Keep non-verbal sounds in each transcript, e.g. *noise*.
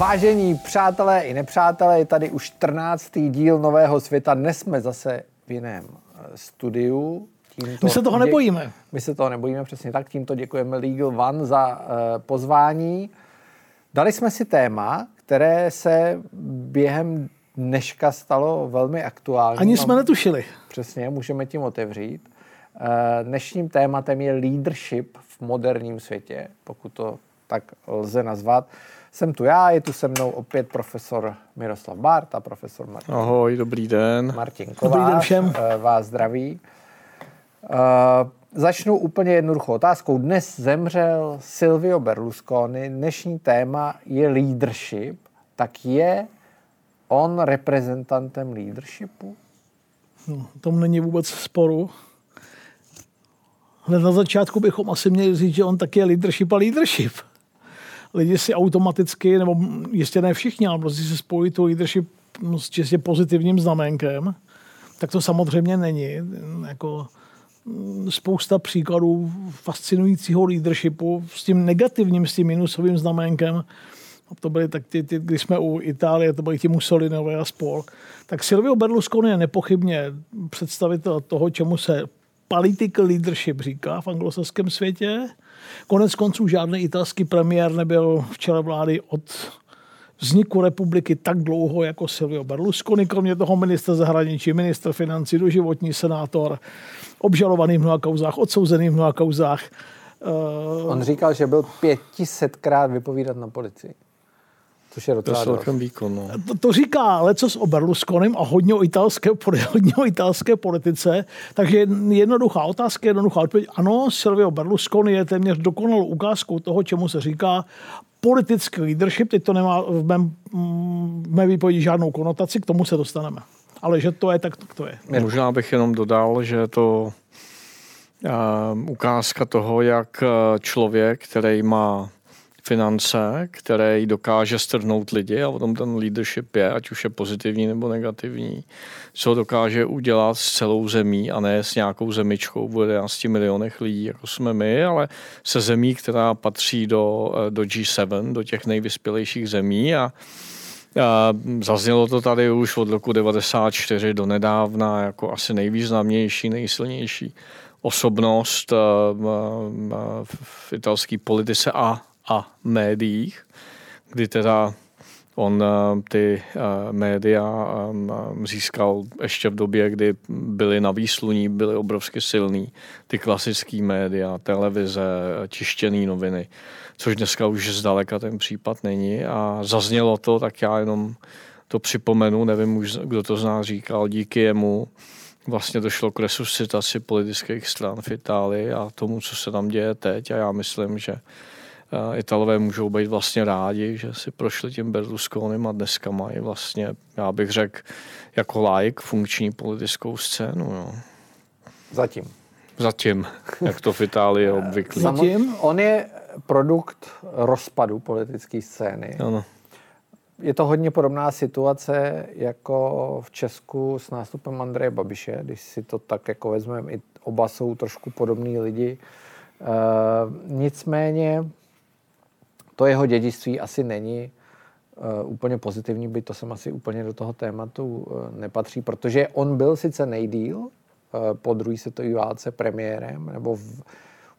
Vážení přátelé i nepřátelé, je tady už 14. díl Nového světa. Dnes jsme zase v jiném eh, studiu. Tímto my se toho nebojíme. My se toho nebojíme, přesně tak. Tímto děkujeme Legal One za uh, pozvání. Dali jsme si téma, které se během dneška stalo velmi aktuální. Ani jsme netušili. Přesně, můžeme tím otevřít. Uh, dnešním tématem je leadership v moderním světě, pokud to tak lze nazvat. Jsem tu já, je tu se mnou opět profesor Miroslav Bart a profesor Martin. Ahoj, dobrý den. Martin Kovář, dobrý den všem. Eh, vás zdraví. Uh, začnu úplně jednoduchou otázkou. Dnes zemřel Silvio Berlusconi. Dnešní téma je leadership. Tak je on reprezentantem leadershipu? No, tom není vůbec sporu. Hned na začátku bychom asi měli říct, že on taky je leadership a leadership lidi si automaticky, nebo jistě ne všichni, ale prostě si spojí tu leadership s čistě pozitivním znamenkem, tak to samozřejmě není. Jako mm, spousta příkladů fascinujícího leadershipu s tím negativním, s tím minusovým znamenkem, to byly tak ty, ty, když jsme u Itálie, to byly ti Mussolinové a spol. Tak Silvio Berlusconi je nepochybně představitel toho, čemu se political leadership říká v anglosaském světě. Konec konců žádný italský premiér nebyl v čele vlády od vzniku republiky tak dlouho jako Silvio Berlusconi, kromě toho minister zahraničí, minister financí, doživotní senátor, obžalovaný v mnoha kauzách, odsouzený v mnoha kauzách. On říkal, že byl pětisetkrát vypovídat na policii. Což je docela to celkem výkon. No. To, to říká ale co s o Berlusconim a hodně o, italské, *laughs* hodně o italské politice. Takže jednoduchá otázka, jednoduchá odpověď. Ano, Silvio Berlusconi je téměř dokonalou ukázkou toho, čemu se říká politický leadership. Teď to nemá v mém, v mé výpovědi žádnou konotaci, k tomu se dostaneme. Ale že to je, tak to je. Možná bych jenom dodal, že to uh, ukázka toho, jak člověk, který má finance, které dokáže strhnout lidi a o tom ten leadership je, ať už je pozitivní nebo negativní, co dokáže udělat s celou zemí a ne s nějakou zemičkou v 11 milionech lidí, jako jsme my, ale se zemí, která patří do, do G7, do těch nejvyspělejších zemí a zaznělo to tady už od roku 94 do nedávna jako asi nejvýznamnější, nejsilnější osobnost v italské politice a a médiích, kdy teda on eh, ty eh, média eh, získal ještě v době, kdy byly na výsluní, byly obrovsky silný ty klasické média, televize, tištěné noviny, což dneska už zdaleka ten případ není. A zaznělo to, tak já jenom to připomenu, nevím už, kdo to z nás říkal, díky jemu vlastně došlo k resuscitaci politických stran v Itálii a tomu, co se tam děje teď. A já myslím, že Italové můžou být vlastně rádi, že si prošli tím Berlusconim a dneska mají vlastně, já bych řekl, jako like funkční politickou scénu. Jo. Zatím. Zatím, jak to v Itálii je obvyklé. Zatím? On je produkt rozpadu politické scény. Ano. Je to hodně podobná situace jako v Česku s nástupem Andreje Babiše, když si to tak jako vezmeme, i oba jsou trošku podobní lidi. E, nicméně to jeho dědictví asi není uh, úplně pozitivní, byť to sem asi úplně do toho tématu uh, nepatří, protože on byl sice nejdíl uh, po druhé světové válce premiérem nebo v,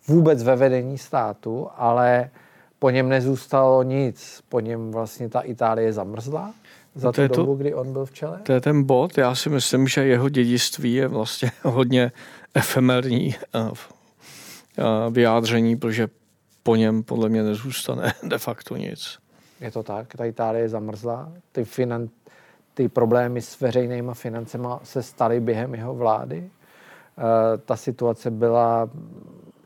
vůbec ve vedení státu, ale po něm nezůstalo nic. Po něm vlastně ta Itálie zamrzla za no tu dobu, to, kdy on byl v čele? To je ten bod. Já si myslím, že jeho dědictví je vlastně *laughs* hodně efemerní vyjádření, protože po něm podle mě nezůstane *laughs* de facto nic. Je to tak, ta Itálie zamrzla, ty, finan, ty problémy s veřejnýma financema se staly během jeho vlády. E, ta situace byla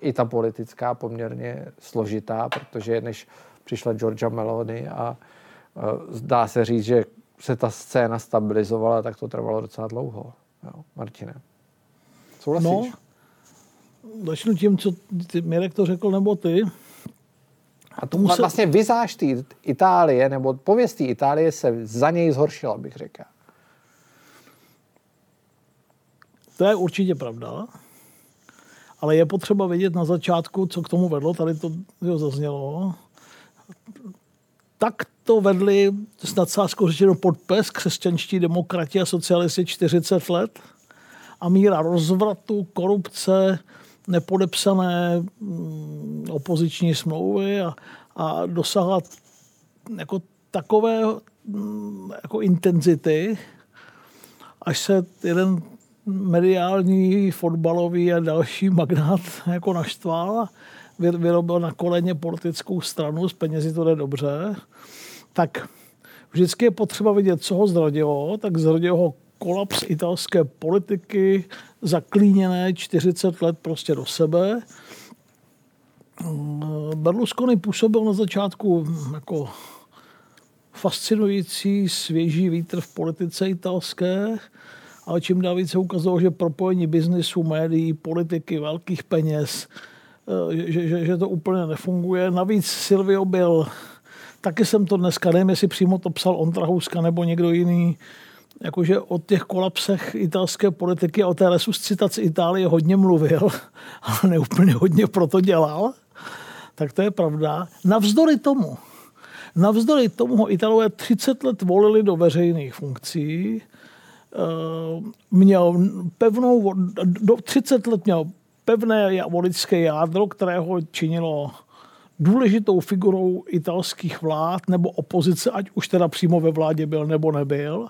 i ta politická poměrně složitá, protože než přišla Georgia Meloni a e, zdá se říct, že se ta scéna stabilizovala, tak to trvalo docela dlouho. Jo, Martine. Souhlasíš? No, začnu tím, co ty, Mirek to řekl, nebo ty. A tomu se... Vlastně vizáž té Itálie, nebo pověst Itálie se za něj zhoršila, bych řekl. To je určitě pravda. Ale je potřeba vědět na začátku, co k tomu vedlo. Tady to jo, zaznělo. tak to vedli s nadsázkou řečeno pod pes křesťanští demokrati a socialisti 40 let a míra rozvratu, korupce, nepodepsané mm, opoziční smlouvy a, a dosáhla jako takové mm, jako intenzity, až se jeden mediální, fotbalový a další magnát *laughs* jako naštval a vyrobil na koleně politickou stranu, s penězi to jde dobře, tak vždycky je potřeba vidět, co ho zradilo, tak zradilo ho kolaps italské politiky, zaklíněné 40 let prostě do sebe. Berlusconi působil na začátku jako fascinující svěží vítr v politice italské, ale čím dál více ukazovalo, že propojení biznisu, médií, politiky, velkých peněz, eh, že, že, že to úplně nefunguje. Navíc Silvio byl, taky jsem to dneska, nevím, jestli přímo to psal Ondra Houska nebo někdo jiný, jakože o těch kolapsech italské politiky a o té resuscitaci Itálie hodně mluvil, *laughs* ale neúplně hodně proto dělal, tak to je pravda. Navzdory tomu, navzdory tomu ho Italové 30 let volili do veřejných funkcí, eh, měl pevnou, do 30 let měl pevné voličské jádro, které ho činilo důležitou figurou italských vlád nebo opozice, ať už teda přímo ve vládě byl nebo nebyl.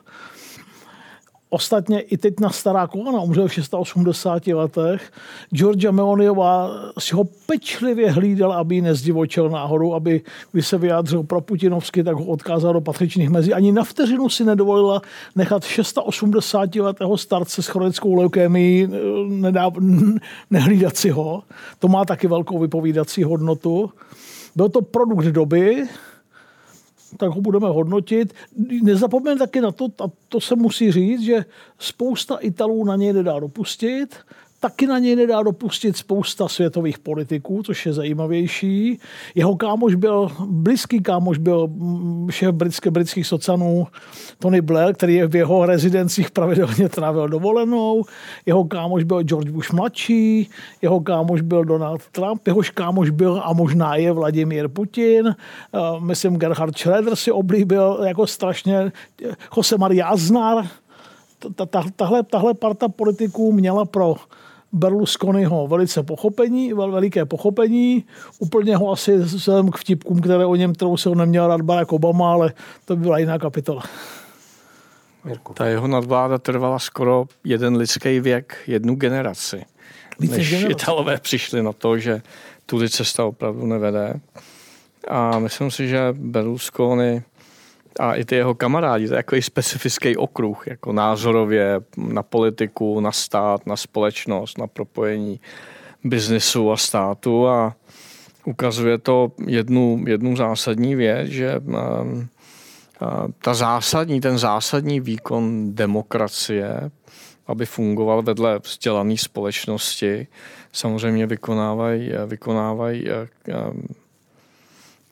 Ostatně i teď na stará kolena, umřel v 680 letech. Georgia Meloniová si ho pečlivě hlídala, aby ji nezdivočil náhodou, aby, když se vyjádřil pro Putinovsky, tak ho odkázal do patřičných mezí. Ani na vteřinu si nedovolila nechat 680 letého starce s chronickou leukémií nedáv, *laughs* nehlídat si ho. To má taky velkou vypovídací hodnotu. Byl to produkt doby, tak ho budeme hodnotit. Nezapomeňte taky na to, a to se musí říct, že spousta Italů na něj nedá dopustit, taky na něj nedá dopustit spousta světových politiků, což je zajímavější. Jeho kámoš byl, blízký kámoš byl mm, šéf britské, britských socanů Tony Blair, který je v jeho rezidencích pravidelně trávil dovolenou. Jeho kámoš byl George Bush mladší, jeho kámoš byl Donald Trump, jehož kámoš byl a možná je Vladimír Putin. Uh, myslím, Gerhard Schroeder si oblíbil jako strašně Jose Maria Aznar. Tahle, tahle parta politiků měla pro Berlusconiho velice pochopení, vel, veliké pochopení. Úplně ho asi vzhledem k vtipkům, které o něm se neměl rád Barack Obama, ale to by byla jiná kapitola. Mirku. Ta jeho nadvláda trvala skoro jeden lidský věk, jednu generaci. Více než generaci. Italové přišli na to, že tudy cesta opravdu nevede. A myslím si, že Berlusconi a i ty jeho kamarádi, to je jako i specifický okruh, jako názorově na politiku, na stát, na společnost, na propojení biznesu a státu. A ukazuje to jednu, jednu zásadní věc, že um, ta zásadní, ten zásadní výkon demokracie, aby fungoval vedle vzdělané společnosti, samozřejmě vykonávají, vykonávají um,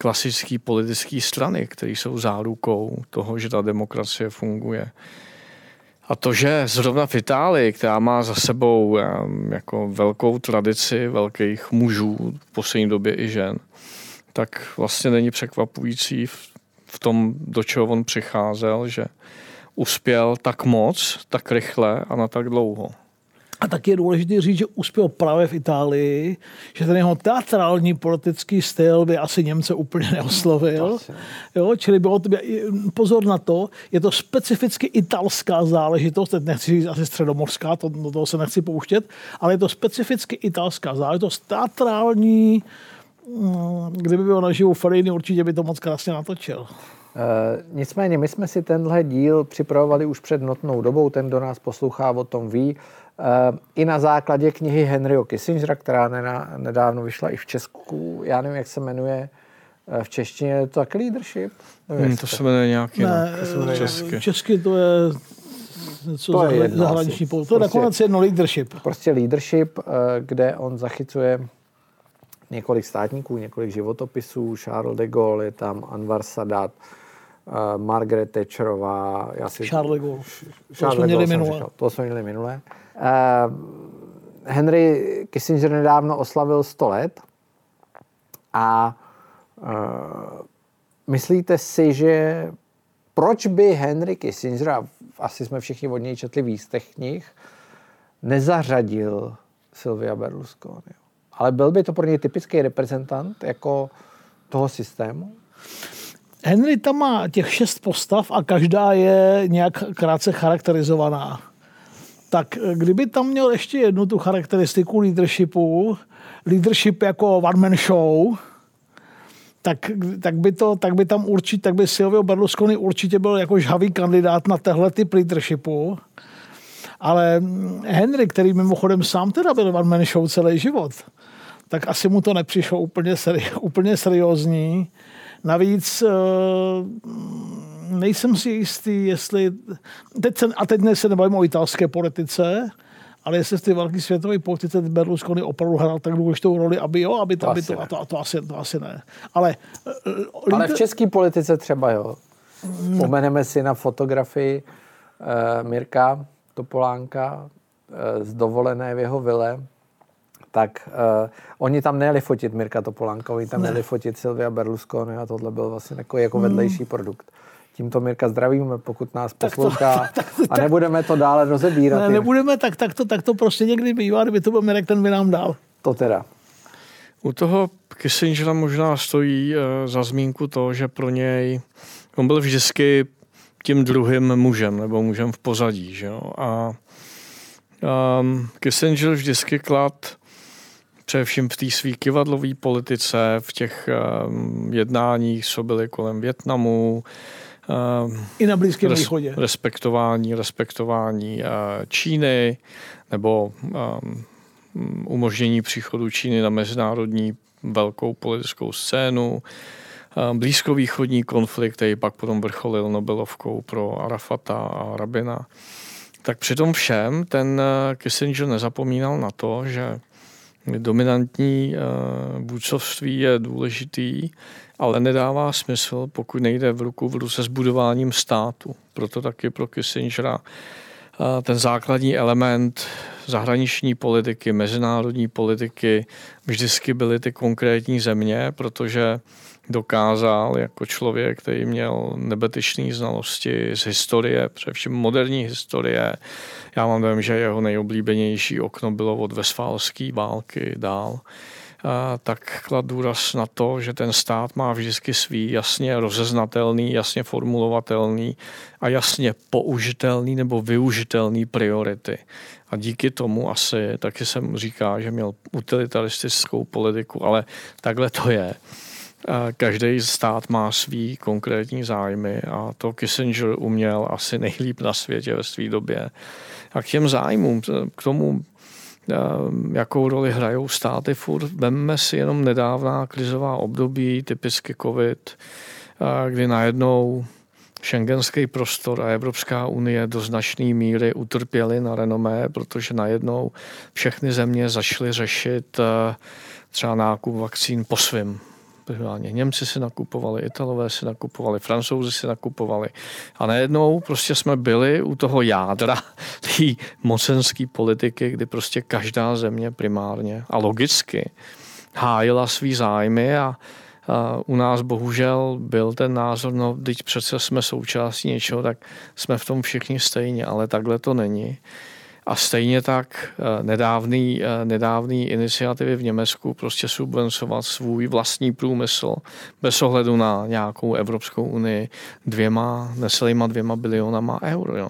klasické politické strany, které jsou zárukou toho, že ta demokracie funguje. A to, že zrovna v Itálii, která má za sebou jako velkou tradici velkých mužů, v poslední době i žen, tak vlastně není překvapující v tom, do čeho on přicházel, že uspěl tak moc, tak rychle a na tak dlouho. A taky je důležité říct, že uspěl právě v Itálii, že ten jeho teatrální politický styl by asi Němce úplně neoslovil. Jo, čili bylo to, pozor na to, je to specificky italská záležitost, teď nechci říct asi středomorská, to, do toho se nechci pouštět, ale je to specificky italská záležitost, teatrální, mm, kdyby byl naživu Fellini, určitě by to moc krásně natočil. E, nicméně, my jsme si tenhle díl připravovali už před notnou dobou, ten, kdo nás poslouchá, o tom ví. Eh, i na základě knihy Henryho Kissingera, která nedávno vyšla i v Česku, já nevím, jak se jmenuje, eh, v češtině je to taky leadership? Hmm, to se jmenuje nějaký, ne, no, to se jmenuje česky. česky to je něco to je jedno zahraniční pol. To je prostě, nakonec jedno leadership. Prostě leadership, eh, kde on zachycuje několik státníků, několik životopisů, Charles de Gaulle, je tam Anwar Sadat, Margaret Thatcherová. Já si, Charles de Gaulle. to jsme měli minule. to jsme měli minule. Uh, Henry Kissinger nedávno oslavil 100 let a uh, myslíte si, že proč by Henry Kissinger, a asi jsme všichni od něj četli víc těch knih, nezařadil Silvia Berlusconi? Ale byl by to pro něj typický reprezentant jako toho systému? Henry tam má těch šest postav a každá je nějak krátce charakterizovaná. Tak kdyby tam měl ještě jednu tu charakteristiku leadershipu, leadership jako one man show, tak, tak, by to, tak by tam určitě, tak by Silvio Berlusconi určitě byl jako žhavý kandidát na tehle typ leadershipu. Ale Henry, který mimochodem sám teda byl one man show celý život, tak asi mu to nepřišlo úplně, seri- *laughs* úplně seriózní. Navíc eh, nejsem si jistý, jestli... Teď se, a teď se nebavím o italské politice, ale jestli v té velké světové politice Berlusconi opravdu hrál tak důležitou roli, aby jo, aby to, aby to, a to, a to, asi, to asi ne. Ale, uh, ale v české politice třeba jo. Vzpomeneme si na fotografii uh, Mirka Topolánka uh, z dovolené v jeho vile, tak uh, oni tam nejeli fotit Mirka Topolánka, oni tam ne. nejeli fotit Silvia Berlusconi a tohle byl vlastně jako, jako hmm. vedlejší produkt. Tímto Mirka zdravíme, pokud nás poslouchá tak to, *laughs* tak, tak, a nebudeme to dále rozebírat. Ne, nebudeme, tak, tak, to, tak to prostě někdy bývá, kdyby to byl Mirek, ten by nám dal. To teda. U toho Kissingera možná stojí uh, za zmínku to, že pro něj on byl vždycky tím druhým mužem, nebo mužem v pozadí. Že jo? A um, Kissinger vždycky klad především v té své kivadlové politice, v těch um, jednáních, co byly kolem Větnamu, i na Blízkém res, východě. Respektování, respektování uh, Číny nebo um, umožnění příchodu Číny na mezinárodní velkou politickou scénu. Blízkovýchodní konflikt, který pak potom vrcholil Nobelovkou pro Arafata a Rabina. Tak při tom všem ten Kissinger nezapomínal na to, že dominantní uh, vůdcovství je důležitý, ale nedává smysl, pokud nejde v ruku v ruce s budováním státu. Proto taky pro Kissingera uh, ten základní element zahraniční politiky, mezinárodní politiky vždycky byly ty konkrétní země, protože dokázal jako člověk, který měl nebetyčné znalosti z historie, především moderní historie. Já mám dojem, že jeho nejoblíbenější okno bylo od Vesfálské války dál tak klad důraz na to, že ten stát má vždycky svý jasně rozeznatelný, jasně formulovatelný a jasně použitelný nebo využitelný priority. A díky tomu asi taky jsem říká, že měl utilitaristickou politiku, ale takhle to je. Každý stát má svý konkrétní zájmy a to Kissinger uměl asi nejlíp na světě ve své době. A k těm zájmům, k tomu, jakou roli hrajou státy furt, vemme si jenom nedávná krizová období, typicky covid, kdy najednou šengenský prostor a Evropská unie do značné míry utrpěly na renomé, protože najednou všechny země začaly řešit třeba nákup vakcín po svým Primárně Němci si nakupovali, Italové si nakupovali, Francouzi si nakupovali. A najednou prostě jsme byli u toho jádra *laughs* té mocenské politiky, kdy prostě každá země primárně a logicky hájila svý zájmy a, a u nás bohužel byl ten názor, no teď přece jsme součástí něčeho, tak jsme v tom všichni stejně, ale takhle to není. A stejně tak eh, nedávný, eh, nedávný iniciativy v Německu prostě subvencovat svůj vlastní průmysl bez ohledu na nějakou Evropskou unii dvěma, necelýma dvěma bilionama eur. Jo.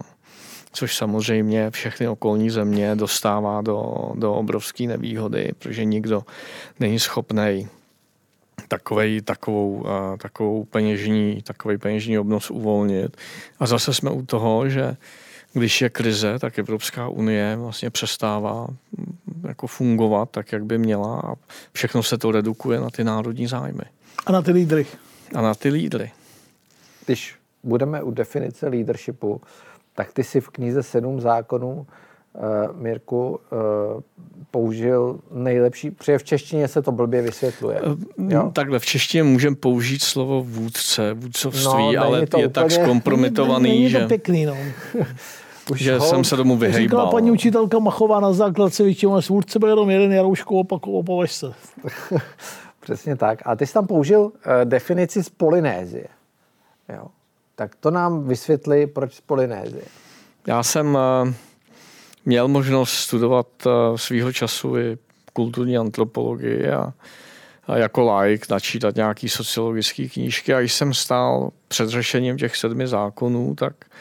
Což samozřejmě všechny okolní země dostává do, do obrovské nevýhody, protože nikdo není schopný takovej, takovou, eh, takovou peněžní, takový peněžní obnos uvolnit. A zase jsme u toho, že když je krize, tak Evropská unie vlastně přestává mm, jako fungovat tak, jak by měla a všechno se to redukuje na ty národní zájmy. A na ty lídry. A na ty lídry. Když budeme u definice leadershipu, tak ty si v knize Sedm zákonů uh, Mirku uh, použil nejlepší, protože v češtině se to blbě vysvětluje. Eh, jo? Takhle, v češtině můžeme použít slovo vůdce, vůdcovství, no, ale je úplně... tak zkompromitovaný, není, není že... to pěkný, no. *laughs* Už že ho, jsem se tomu vyhejbal. Říkala paní učitelka Machová na základce většinou svůdce byl jenom jeden Jaroušku opakoval po se. *laughs* Přesně tak. A ty jsi tam použil uh, definici z Polynézie. Jo. Tak to nám vysvětli, proč z Polynézie. Já jsem uh, měl možnost studovat uh, svýho času i kulturní antropologii a, a jako like načítat nějaký sociologické knížky a když jsem stál před řešením těch sedmi zákonů, tak uh,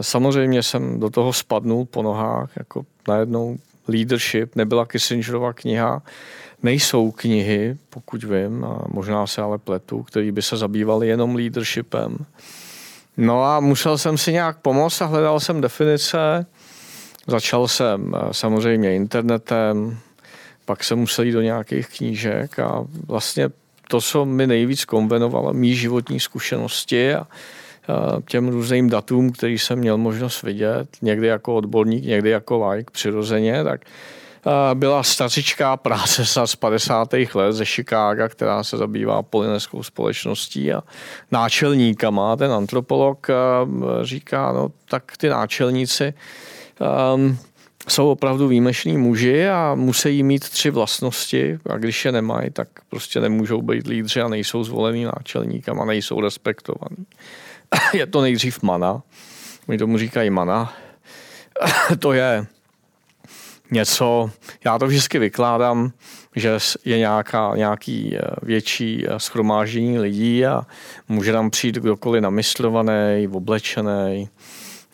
samozřejmě jsem do toho spadnul po nohách, jako najednou leadership, nebyla Kissingerova kniha, nejsou knihy, pokud vím, a možná se ale pletu, které by se zabývaly jenom leadershipem. No a musel jsem si nějak pomoct a hledal jsem definice. Začal jsem eh, samozřejmě internetem, pak jsem musel jít do nějakých knížek a vlastně to, co mi nejvíc konvenovalo, mý životní zkušenosti a těm různým datům, který jsem měl možnost vidět, někdy jako odborník, někdy jako like přirozeně, tak byla stařičká práce z 50. let ze Chicaga, která se zabývá polineskou společností a náčelníkama. Ten antropolog říká, no tak ty náčelníci um, jsou opravdu výjimečný muži a musí mít tři vlastnosti a když je nemají, tak prostě nemůžou být lídři a nejsou zvolený náčelníkama, nejsou respektovaní. *laughs* je to nejdřív mana. Oni tomu říkají mana. *laughs* to je něco, já to vždycky vykládám, že je nějaká, nějaký eh, větší eh, schromáždění lidí a může tam přijít kdokoliv namyslovaný, oblečený,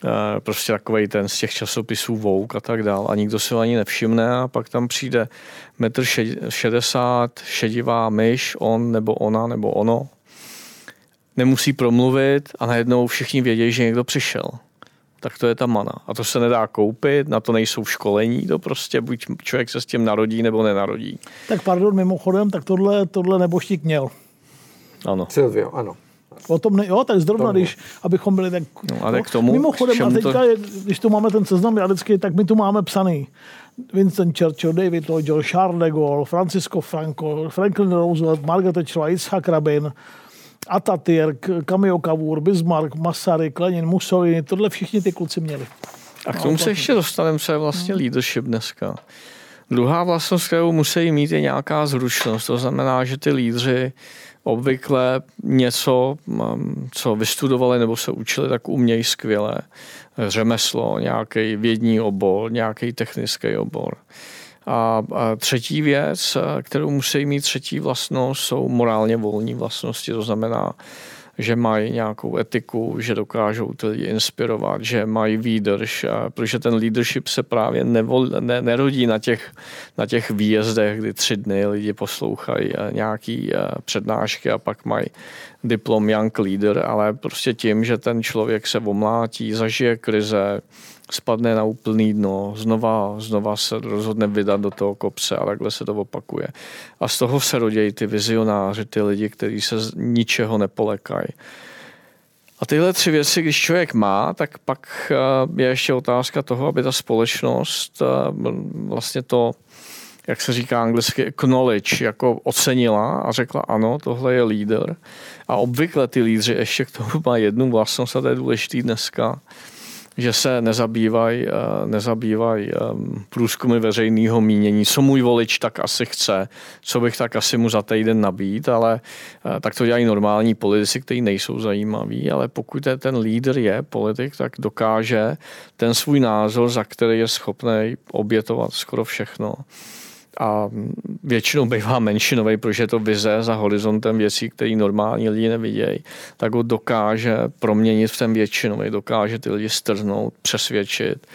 eh, prostě takový ten z těch časopisů Vouk a tak dál a nikdo ho ani nevšimne a pak tam přijde metr šedesát, šedivá myš, on nebo ona nebo ono nemusí promluvit a najednou všichni vědějí, že někdo přišel. Tak to je ta mana. A to se nedá koupit, na to nejsou školení, to prostě buď člověk se s tím narodí nebo nenarodí. Tak pardon, mimochodem, tak tohle, tohle neboštík měl. Ano. Silvio, ano. O tom ne, jo, tak zrovna, když, abychom byli tak... No, ale k tomu, mimochodem, a teďka, to... když tu máme ten seznam jadecký, tak my tu máme psaný Winston Churchill, David Lloyd George, Charles de Gaulle, Francisco Franco, Franklin Roosevelt, Margaret Thatcher, Isaac Rabin, Atatürk, Kamio Kavur, Bismarck, Masaryk, Lenin, Mussolini, tohle všichni ty kluci měli. A k tomu se ještě dostaneme, co je vlastně hmm. leadership dneska. Druhá vlastnost, kterou musí mít, je nějaká zručnost. To znamená, že ty lídři obvykle něco, um, co vystudovali nebo se učili, tak umějí skvěle. Řemeslo, nějaký vědní obor, nějaký technický obor. A, třetí věc, kterou musí mít třetí vlastnost, jsou morálně volní vlastnosti. To znamená, že mají nějakou etiku, že dokážou ty lidi inspirovat, že mají výdrž, protože ten leadership se právě nevol, ne, nerodí na těch, na těch výjezdech, kdy tři dny lidi poslouchají nějaký přednášky a pak mají diplom young leader, ale prostě tím, že ten člověk se omlátí, zažije krize, spadne na úplný dno, znova, znova se rozhodne vydat do toho kopce a takhle se to opakuje. A z toho se rodějí ty vizionáři, ty lidi, kteří se z ničeho nepolekají. A tyhle tři věci, když člověk má, tak pak eh, je ještě otázka toho, aby ta společnost eh, vlastně to, jak se říká anglicky, acknowledge, jako ocenila a řekla ano, tohle je líder. A obvykle ty lídři ještě k tomu mají jednu vlastnost a to je důležitý dneska, že se nezabývají eh, nezabývaj ehm, průzkumy veřejného mínění, co můj volič tak asi chce, co bych tak asi mu za týden nabít, ale eh, tak to dělají normální politici, kteří nejsou zajímaví, ale pokud je ten lídr je politik, tak dokáže ten svůj názor, za který je schopný obětovat skoro všechno, a většinou bývá menšinový, protože je to vize za horizontem věcí, které normální lidi nevidějí, tak ho dokáže proměnit v ten většinový, dokáže ty lidi strznout, přesvědčit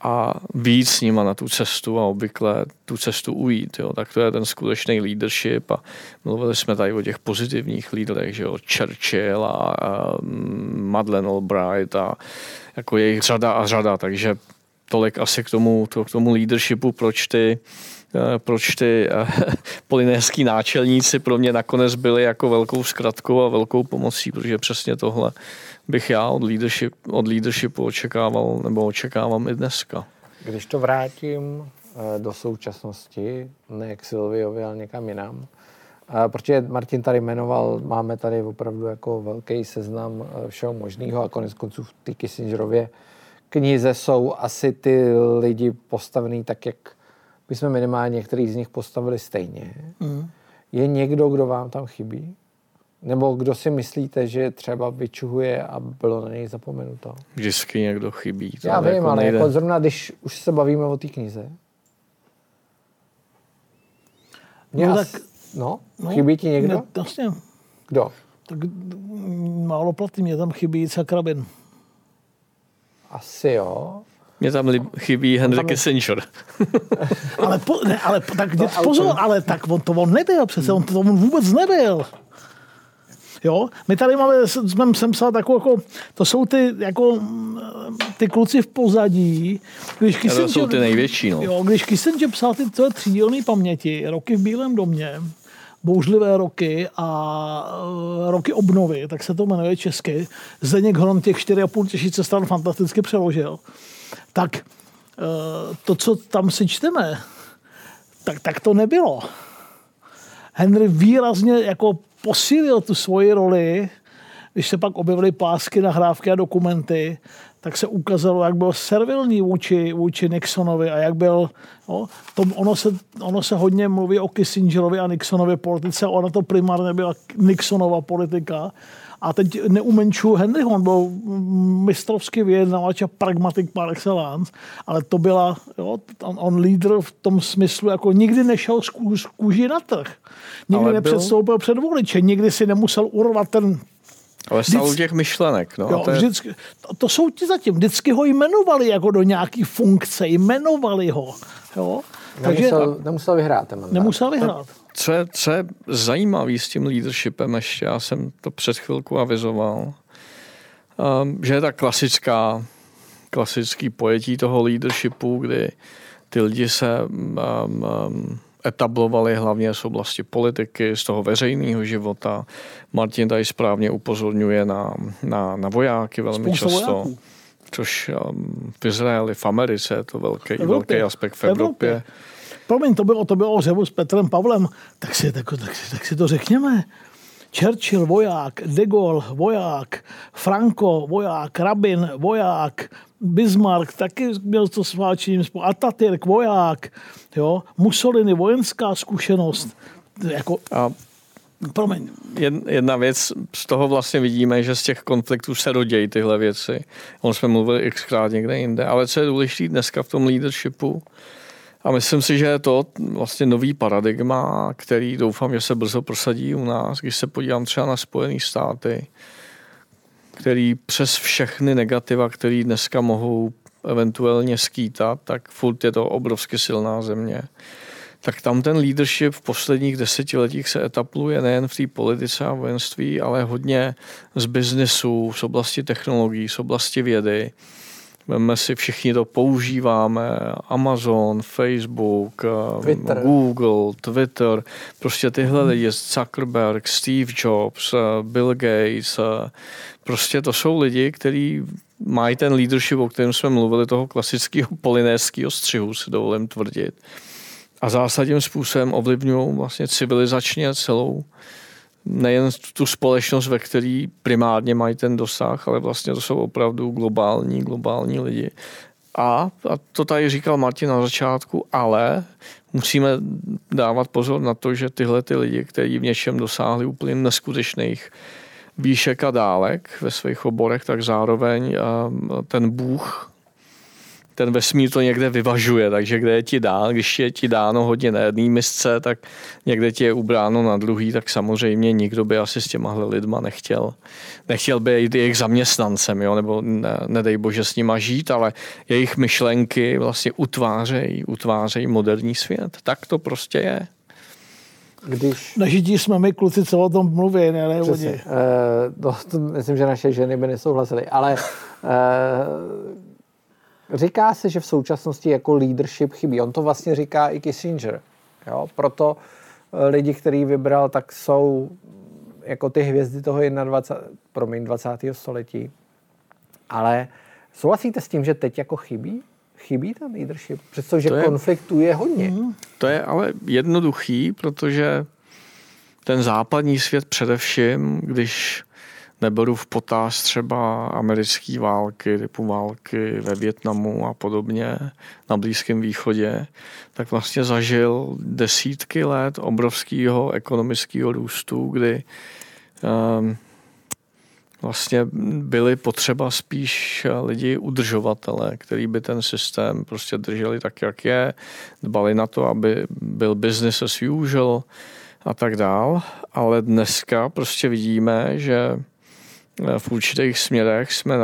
a víc s nima na tu cestu a obvykle tu cestu ujít. Jo. Tak to je ten skutečný leadership a mluvili jsme tady o těch pozitivních lídrech, že jo, Churchill a, a Madeleine Albright a jako jejich řada a řada, takže tolik asi k tomu, to, k tomu leadershipu, proč ty proč ty eh, *laughs* polinéský náčelníci pro mě nakonec byli jako velkou zkratkou a velkou pomocí, protože přesně tohle bych já od, leadership, od leadershipu očekával nebo očekávám i dneska. Když to vrátím eh, do současnosti, ne k Silviovi, ale někam jinam, protože Martin tady jmenoval, máme tady opravdu jako velký seznam všeho možného a konec konců v té Kissingerově knize jsou asi ty lidi postavený tak, jak bychom minimálně některý z nich postavili stejně. Mm. Je někdo, kdo vám tam chybí? Nebo kdo si myslíte, že třeba vyčuhuje a bylo na něj zapomenuto? Vždycky někdo chybí. To Já vím, jako ale nejde. jako zrovna, když už se bavíme o té knize. Mě No no, tak- no, No, chybí ti někdo? Ne, jasně. Kdo? Tak málo platy, mě tam chybí Jacek Rabin. Asi jo. Mě tam li- chybí Henry Kissinger. *laughs* Ale, po, ne, ale *laughs* tak ale pozor, to- ale tak on to on nebyl, přece on to on vůbec nebyl. Jo, my tady máme, jsme jsem psal takovou, jako, to jsou ty, jako, ty kluci v pozadí, když To jsou ty největší, no. Jo, když Kissinger psal ty tvoje třídílné paměti, roky v Bílém domě, bouřlivé roky a e, roky obnovy, tak se to jmenuje česky. Zdeněk Hron těch 4,5 tisíce stran fantasticky přeložil. Tak e, to, co tam si čteme, tak, tak to nebylo. Henry výrazně jako posílil tu svoji roli, když se pak objevily pásky, nahrávky a dokumenty, tak se ukázalo, jak byl servilní vůči, vůči Nixonovi a jak byl, no, tom, ono, se, ono se hodně mluví o Kissingerovi a Nixonově politice, ona to primárně byla Nixonova politika. A teď neumenčuju Henryho, on byl mistrovský vyjednavač a pragmatik par excellence, ale to byla, jo, on, on lídr v tom smyslu, jako nikdy nešel z, z kůži na trh. Nikdy Ale byl- nepředstoupil před voliče, nikdy si nemusel urvat ten Ale stál těch myšlenek. No, Jo, to je, vždycky, to, to jsou ti zatím. Vždycky ho jmenovali jako do nějaký funkce, jmenovali ho. Jo? Takže Nemusel, nemusel vyhrát ten mandát. nemusel vyhrát. co, je, co je zajímavý s tím leadershipem ještě, já jsem to před chvilku avizoval, um, že je ta klasická, klasický pojetí toho leadershipu, kdy ty lidi se um, um, etablovali hlavně z oblasti politiky, z toho veřejného života. Martin tady správně upozorňuje na, na, na vojáky velmi Spousta často. vojáků. Což um, v Izraeli, v Americe je to velký, velký aspekt v V Evropě. Evropě. Promiň, to bylo, to bylo o řevu s Petrem Pavlem, tak si, tak, tak, tak si to řekněme. Churchill, voják, de Gaulle, voják, Franco, voják, Rabin, voják, Bismarck, taky měl to s válčením spolu, Atatürk, voják, jo, Mussolini, vojenská zkušenost. Jako, A promiň, Jed- jedna věc, z toho vlastně vidíme, že z těch konfliktů se rodějí tyhle věci. On jsme mluvili xkrát někde jinde, ale co je důležité dneska v tom leadershipu, a myslím si, že je to vlastně nový paradigma, který doufám, že se brzo prosadí u nás, když se podívám třeba na Spojené státy, který přes všechny negativa, které dneska mohou eventuálně skýtat, tak furt je to obrovsky silná země tak tam ten leadership v posledních desetiletích se etapluje nejen v té politice a vojenství, ale hodně z biznesu, z oblasti technologií, z oblasti vědy. Vemme si, všichni to používáme, Amazon, Facebook, eh, Twitter. Google, Twitter, prostě tyhle lidi, Zuckerberg, Steve Jobs, eh, Bill Gates, eh, prostě to jsou lidi, kteří mají ten leadership, o kterém jsme mluvili, toho klasického polinéského střihu, si dovolím tvrdit a zásadním způsobem ovlivňují vlastně civilizačně celou nejen tu společnost, ve který primárně mají ten dosah, ale vlastně to jsou opravdu globální, globální lidi. A, a to tady říkal Martin na začátku, ale musíme dávat pozor na to, že tyhle ty lidi, kteří v něčem dosáhli úplně neskutečných výšek a dálek ve svých oborech, tak zároveň ten Bůh ten vesmír to někde vyvažuje, takže kde je ti dán, když je ti dáno hodně na jedné misce, tak někde ti je ubráno na druhý, tak samozřejmě nikdo by asi s těma lidma nechtěl. Nechtěl by jít jejich zaměstnancem, jo, nebo ne, nedej bože s nima žít, ale jejich myšlenky vlastně utvářejí, utvářejí moderní svět. Tak to prostě je. Když Nažití jsme my, kluci, co o tom mluví, ne, ne Přesně. oni. Uh, to, to, myslím, že naše ženy by nesouhlasily, ale uh, říká se, že v současnosti jako leadership chybí. On to vlastně říká i Kissinger. Jo? Proto eh, lidi, který vybral, tak jsou jako ty hvězdy toho 21, promiň, 20. století. Ale souhlasíte s tím, že teď jako chybí? Chybí ten leadership? Přestože To je- konfliktů je hodně. Mhm. To je ale jednoduchý, protože ten západní svět především, když neberu v potaz třeba americké války, typu války ve Větnamu a podobně, na Blízkém východě, tak vlastně zažil desítky let obrovského ekonomického růstu, kdy um, vlastně byli potřeba spíš lidi udržovatele, který by ten systém prostě drželi tak, jak je, dbali na to, aby byl business as usual a tak dál, ale dneska prostě vidíme, že v určitých směrech jsme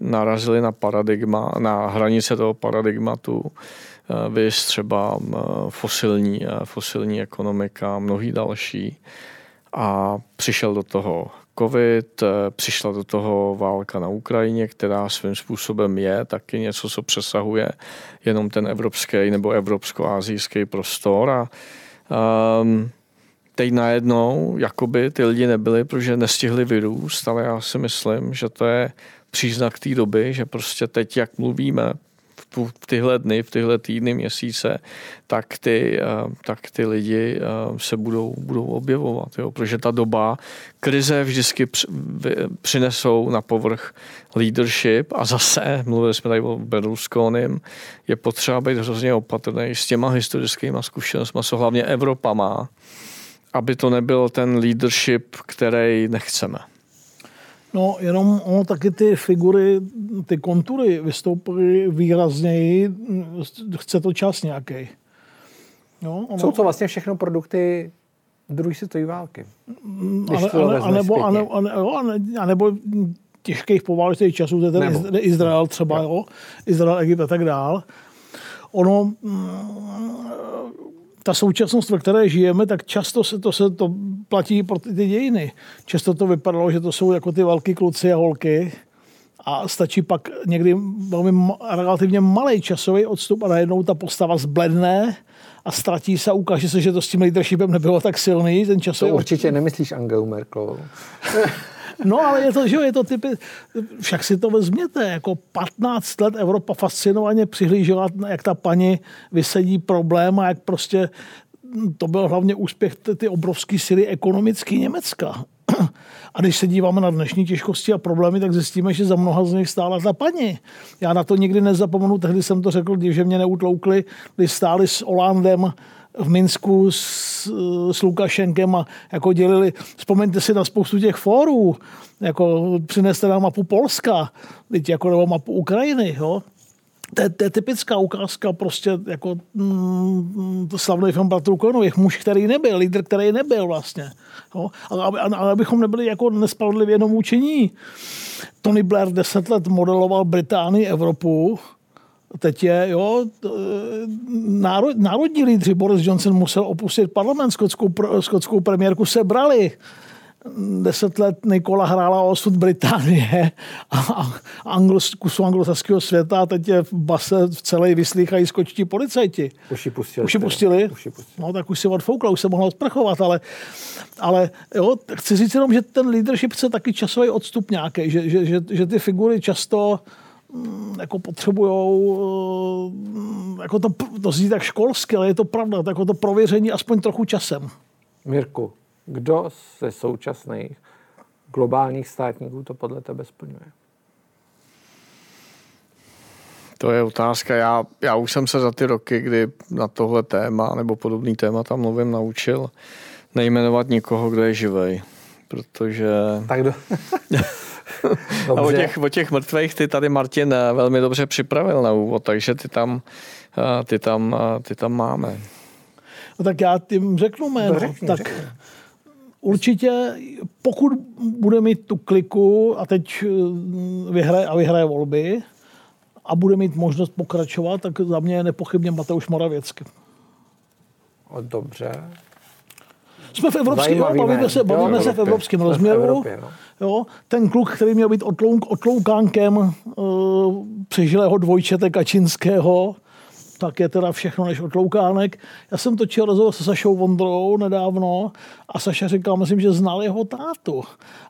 narazili na paradigma, na hranice toho paradigmatu, vy třeba fosilní, fosilní ekonomika, mnohý další. A přišel do toho covid, přišla do toho válka na Ukrajině, která svým způsobem je taky něco, co přesahuje jenom ten evropský nebo evropsko-azijský prostor. A, um, teď najednou jakoby ty lidi nebyli, protože nestihli vyrůst, ale já si myslím, že to je příznak té doby, že prostě teď, jak mluvíme v tyhle dny, v tyhle týdny, měsíce, tak ty, eh, tak ty lidi eh, se budou, budou objevovat. Jo? Protože ta doba, krize vždycky přinesou na povrch leadership a zase, mluvili jsme tady o Berlusconim, je potřeba být hrozně opatrný s těma historickými zkušenostmi, co hlavně Evropa má aby to nebyl ten leadership, který nechceme. No, jenom ono taky ty figury, ty kontury vystoupily výrazněji, chce to čas nějaký. No, ono... Jsou to vlastně všechno produkty druhé světové války. Ale, ale, anebo, anebo, anebo, anebo těžkých poválečných časů, to je ten Izrael třeba, jo. Izrael, Egypt a tak dál. Ono, ta současnost, ve které žijeme, tak často se to, se to platí pro ty, ty dějiny. Často to vypadalo, že to jsou jako ty velký kluci a holky a stačí pak někdy velmi relativně malý časový odstup a najednou ta postava zbledne a ztratí se a ukáže se, že to s tím leadershipem nebylo tak silný. Ten časový to určitě nemyslíš Angelu Merkelovou. *laughs* No ale je to, že je to typy, však si to vezměte, jako 15 let Evropa fascinovaně přihlížela, jak ta paní vysedí problém a jak prostě to byl hlavně úspěch ty, ty obrovské síly ekonomické Německa. A když se díváme na dnešní těžkosti a problémy, tak zjistíme, že za mnoha z nich stála ta paní. Já na to nikdy nezapomenu, tehdy jsem to řekl, když mě neutloukli, když stáli s Olandem v Minsku s, s Lukašenkem a jako dělili, vzpomeňte si na spoustu těch fórů, jako přineste nám mapu Polska, teď jako nebo mapu Ukrajiny, jo. To je, typická ukázka prostě jako mm, slavný film Bratrů Konových, muž, který nebyl, lídr, který nebyl vlastně. Jo? Ale, ale abychom nebyli jako nespravedlivě jenom učení. Tony Blair deset let modeloval Británii, Evropu, teď je, jo, národ, národní lídři Boris Johnson musel opustit parlament, skotskou, skotskou premiérku sebrali. Deset let Nikola hrála o osud Británie a, anglos, kusu anglosaského světa a teď je v base v celé vyslýchají skočtí policajti. Už ji pustili. Už ji pustili? Už ji pustili. No tak už si odfoukla, už se mohla odprchovat, ale, ale jo, chci říct jenom, že ten leadership chce taky časový odstup nějaký, že, že, že, že ty figury často jako potřebujou, eh, jako to, to zní tak školsky, ale je to pravda, jako to prověření aspoň trochu časem. Mirku, kdo ze současných globálních státníků to podle tebe splňuje? To je otázka. Já, já už jsem se za ty roky, kdy na tohle téma nebo podobný téma tam mluvím, naučil nejmenovat nikoho, kdo je živej. Protože... Tak do... *laughs* a o těch, o těch mrtvých ty tady Martin eh, velmi dobře připravil na úvod, takže ty tam, eh, ty tam, eh, ty tam máme. No tak já tím řeknu jméno. Řekni, tak řekni. určitě, pokud bude mít tu kliku a teď vyhraje a vyhraje volby a bude mít možnost pokračovat, tak za mě je nepochybně Mateusz Moravěcky. Dobře. Jsme v evropském, bavíme se, bavíme se v evropském rozměru. V Evropě, no. Jo, ten kluk, který měl být otlouk, otloukánkem uh, přežilého dvojčete Kačinského, tak je teda všechno než otloukánek. Já jsem točil rozhovor se Sašou Vondrou nedávno a Saša říkal, myslím, že znal jeho tátu.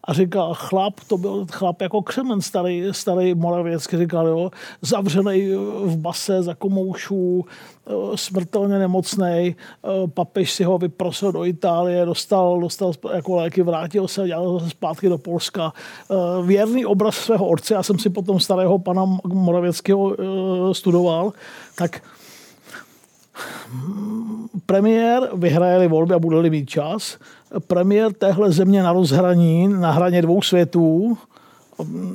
A říkal, chlap, to byl chlap jako křemen, starý, starý Moravěcky, říkal, jo, zavřený v base za komoušů, eh, smrtelně nemocný, eh, papež si ho vyprosil do Itálie, dostal, dostal jako léky, vrátil se, dělal se zpátky do Polska. Eh, věrný obraz svého otce, já jsem si potom starého pana Moravěckého studoval, tak premiér vyhraje volby a bude mít čas, premiér téhle země na rozhraní, na hraně dvou světů,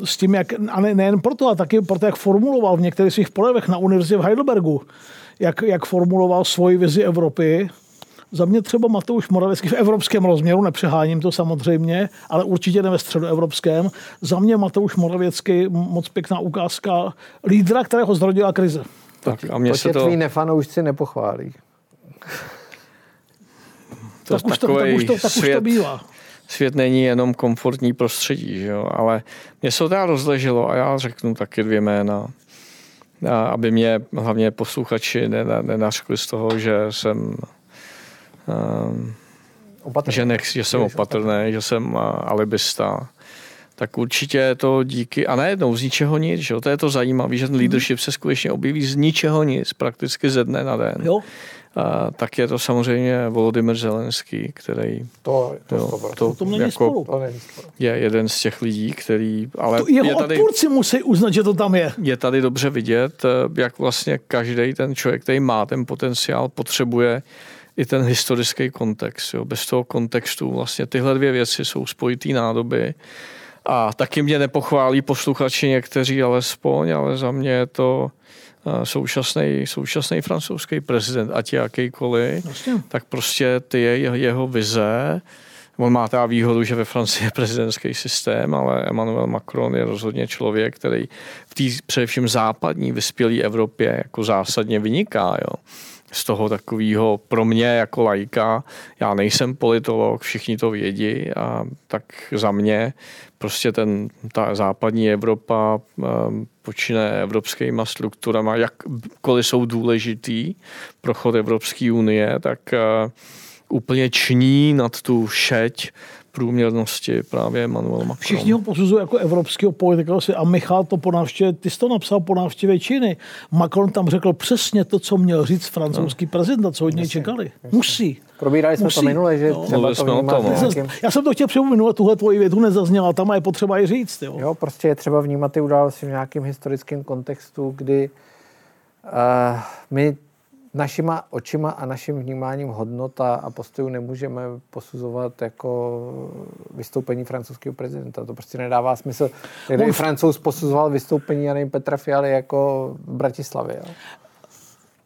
s tím, jak, a ne, nejen proto, ale taky proto, jak formuloval v některých svých projevech na univerzitě v Heidelbergu, jak, jak formuloval svoji vizi Evropy. Za mě třeba Matouš Moravecký v evropském rozměru, nepřeháním to samozřejmě, ale určitě ne ve středoevropském. Za mě Matouš Moravěcký moc pěkná ukázka lídra, kterého zrodila krize. Tak a mě to se to... tví nefanoušci nepochválí. *laughs* To tak, už to, tak, už to, tak svět, už to bývá. Svět není jenom komfortní prostředí, že jo? ale mě se to teda rozleželo a já řeknu taky dvě jména, aby mě hlavně posluchači nenařkli z toho, že jsem um, že, nech, že jsem opatrný, že jsem alibista tak určitě je to díky, a najednou z ničeho nic, že? to je to zajímavé, že ten mhm. leadership se skutečně objeví z ničeho nic, prakticky ze dne na den. Jo. A, tak je to samozřejmě Volodymyr Zelenský, který to, to, jo, to, to, to není jako spolu. je jeden z těch lidí, který... Ale to jeho je tady, odpůrci musí uznat, že to tam je. Je tady dobře vidět, eh, jak vlastně každý ten člověk, který má ten potenciál, potřebuje i ten historický kontext. Jo. Bez toho kontextu vlastně tyhle dvě věci jsou spojitý nádoby a taky mě nepochválí posluchači někteří alespoň, ale za mě je to současný, současný francouzský prezident, ať jakýkoliv, vlastně. tak prostě ty jeho, jeho vize, On má ta výhodu, že ve Francii je prezidentský systém, ale Emmanuel Macron je rozhodně člověk, který v té především západní vyspělé Evropě jako zásadně vyniká. Jo z toho takového pro mě jako lajka, já nejsem politolog, všichni to vědí a tak za mě prostě ten, ta západní Evropa ehm, počíne evropskými strukturama, jakkoliv jsou důležitý pro chod Evropské unie, tak eh, úplně ční nad tu šeť průměrnosti právě Emmanuel Macron. Všichni ho posuzují jako evropského politika a Michal to po návštěvě, ty jsi to napsal po návštěvě Číny. Macron tam řekl přesně to, co měl říct francouzský no. prezident, co od něj čekali. Jasně. Musí. Probírali jsme Musí. to minule, že no. třeba to vnímat tom, no. nějakým... Já jsem to chtěl připomenout, tuhle tvoji větu nezazněla, tam je potřeba i říct. Jo. jo, prostě je třeba vnímat ty události v nějakém historickém kontextu, kdy uh, my našima očima a naším vnímáním hodnota a postojů nemůžeme posuzovat jako vystoupení francouzského prezidenta. To prostě nedává smysl. Jeden francouz posuzoval vystoupení, já nevím, Petra Fialy jako v Bratislavě. Jo?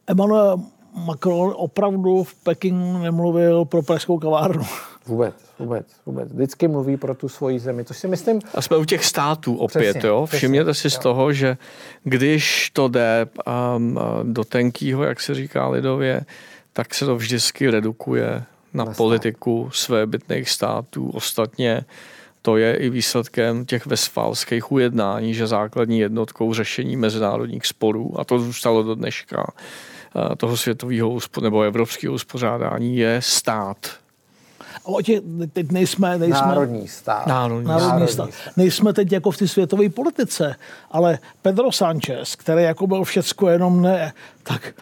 Emmanuel Macron opravdu v Pekingu nemluvil pro pražskou kavárnu. Vůbec, vůbec, vůbec. Vždycky mluví pro tu svoji zemi, To si myslím... A jsme u těch států opět, přesně, jo? Všimněte si jo. z toho, že když to jde um, do tenkýho, jak se říká lidově, tak se to vždycky redukuje na, na politiku svébytných států. Ostatně to je i výsledkem těch vesfálských ujednání, že základní jednotkou řešení mezinárodních sporů, a to zůstalo do dneška, toho světového nebo evropského uspořádání je stát. Tě, teď nejsme, nejsme... Národní stát. Národní, národní, národní stát. stát. Nejsme teď jako v té světové politice, ale Pedro Sánchez, který jako byl všecko jenom ne, tak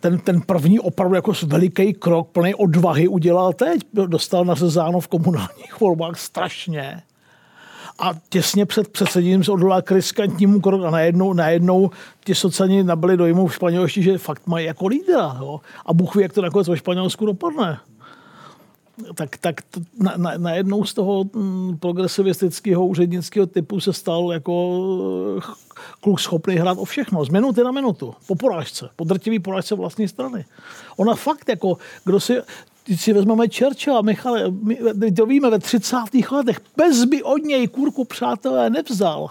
ten, ten první opravdu jako veliký krok plný odvahy udělal teď. Dostal nařezáno v komunálních volbách strašně a těsně před předsedím se odvolá k riskantnímu kroku a najednou, najednou ti socani nabili dojmu v Španělští, že fakt mají jako lídra. Jo? A Bůh ví, jak to nakonec ve Španělsku dopadne. Tak, tak to, na, na, z toho mm, progresivistického úřednického typu se stal jako eh, kluk schopný hrát o všechno. Z minuty na minutu. Po porážce. Po drtivý porážce vlastní strany. Ona fakt jako, kdo si, Teď si vezmeme a Michale, my to víme ve 30. letech, bez by od něj kurku přátelé nevzal.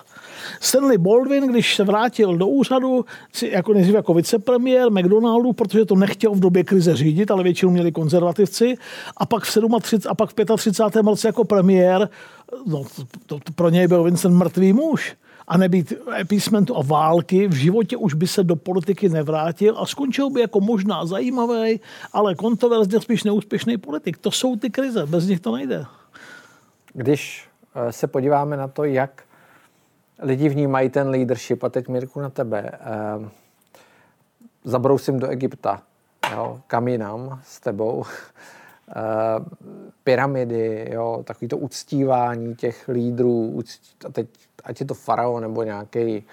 Stanley Baldwin, když se vrátil do úřadu, jako nejdřív jako vicepremiér McDonaldu, protože to nechtěl v době krize řídit, ale většinou měli konzervativci, a pak v 37, a pak v 35. roce jako premiér, no, to, to, pro něj byl Vincent mrtvý muž. a nebýt epicentru a války, v životě už by se do politiky nevrátil a skončil by jako možná zajímavý, ale kontroverzně spíš neúspěšný politik. To jsou ty krize, bez nich to nejde. Když eh, se podíváme na to, jak lidi vnímají ten leadership, a teď Mirku na tebe, eh, zabrousím do Egypta, jo, kam jinam s tebou, eh, pyramidy, jo, takový to uctívání těch lídrů, a teď ať je to faraon nebo nějaký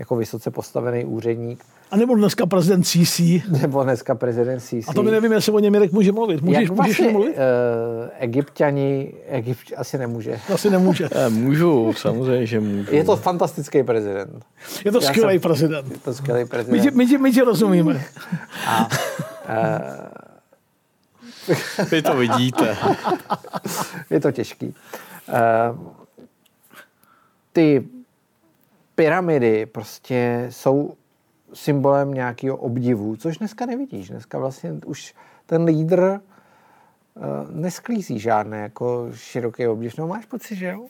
jako vysoce postavený úředník. A nebo dneska prezident CC. Nebo dneska prezident CC. A to mi nevím, jestli o něm Mirek může mluvit. Můžeš, Jak můžeš vlastně, mluvit? Uh, egyptiani, Egypt asi nemůže. Asi nemůže. můžu, samozřejmě, že můžu. Je to fantastický prezident. Je to Já skvělý jsem- prezident. Je to skvělý My prezident. ti, my, ti, my ti rozumíme. A, Vy to vidíte. *laughs* je to těžký. Uh, ty pyramidy prostě jsou symbolem nějakého obdivu, což dneska nevidíš. Dneska vlastně už ten lídr uh, nesklízí žádný jako široký obdiv. No máš pocit, že jo?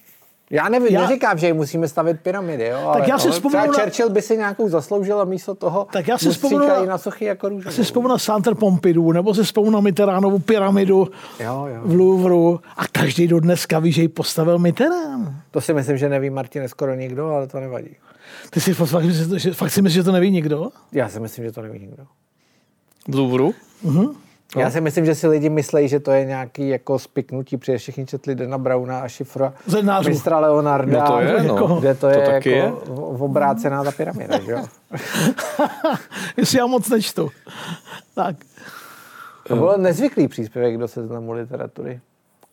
Já nevím, Já- já... neříkám, že jim musíme stavit pyramidy, jo, ale, já si vzpomenu třeba na- Churchill by si nějakou zasloužil a místo toho Tak já si stříkají na- sochy jako růžovou. Si vzpomínám na Santer Pompidou, nebo si vzpomínám na Mitterandovu pyramidu Jo, jo. v Louvru a každý do dneska ví, že ji postavil Mitterrand. To si myslím, že neví Martin skoro nikdo, ale to nevadí. Ty si fakt, že- fakt si myslíš, že to neví nikdo? Já si myslím, že to neví nikdo. V Louvru? Já si myslím, že si lidi myslí, že to je nějaký jako spiknutí, protože všichni četli Dana Browna a šifra Zednářů. mistra Leonarda, No to je, no. kde to, To je taky jako v- obrácená ta pyramida, že jo? *laughs* Jestli já moc nečtu. Tak. To byl nezvyklý příspěvek do seznamu literatury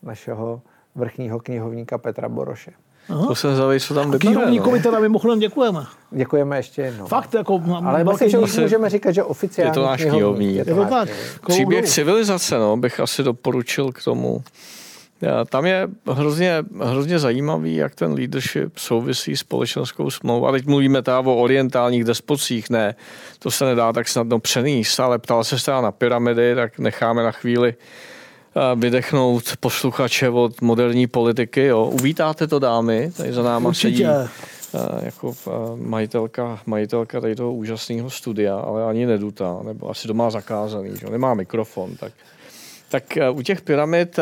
našeho vrchního knihovníka Petra Boroše. To jsem zavej, co tam vypadá. Knihovníkovi No. teda mimochodem děkujeme. Děkujeme ještě jednou. Fakt, jako Ale velký myslím, že už můžeme říkat, že oficiálně Je to náš knihovník. Je to tak. Příběh civilizace, no, bych asi doporučil k tomu. Já, Tam je hrozně, hrozně zajímavý, jak ten leadership souvisí s společenskou smlouvou. A teď mluvíme teda o orientálních despocích, ne, to se nedá tak snadno přenést, ale ptal se teda na pyramidy, tak necháme na chvíli vydechnout posluchače od moderní politiky. Jo. Uvítáte to, dámy? Tady za náma sedí Určitě. eh, jako eh, majitelka, majitelka tady toho úžasného studia, ale ani nedutá, nebo asi to má zakázaný, že? nemá mikrofon. Tak, tak eh, u těch pyramid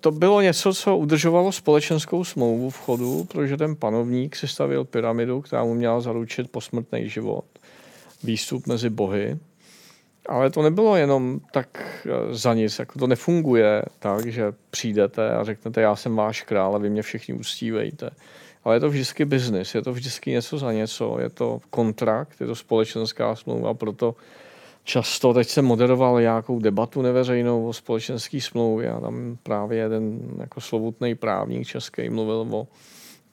to bylo něco, co udržovalo společenskou smlouvu v chodu, protože ten panovník si stavil pyramidu, která mu měla zaručit posmrtný život, výstup mezi bohy. Ale to nebylo jenom tak eh, za nic, jako to nefunguje tak, že přijdete a řeknete, já jsem váš král a vy mě všichni uctívejte. Ale je to vždycky biznis, je to vždycky něco za něco, je to kontrakt, je to společenská smlouva, proto často, teď jsem moderoval nějakou debatu neveřejnou o společenské smlouvě a tam právě jeden jako slovutný právník český mluvil o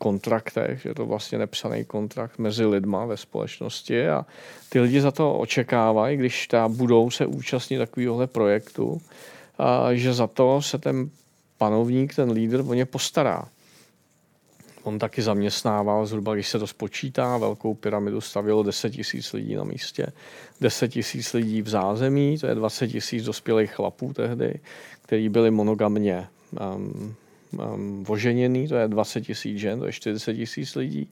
kontraktech, je to vlastně nepsaný kontrakt mezi lidma ve společnosti a ty lidi za to očekávají, když ta budou se účastnit takovéhohle projektu, a že za to se ten panovník, ten lídr o ně postará. On taky zaměstnával zhruba, když se to spočítá, velkou pyramidu stavilo 10 tisíc lidí na místě. 10 tisíc lidí v zázemí, to je 20 tisíc dospělých chlapů tehdy, kteří byli monogamně um, um, oženěný, to je 20 tisíc žen, to je 40 tisíc lidí.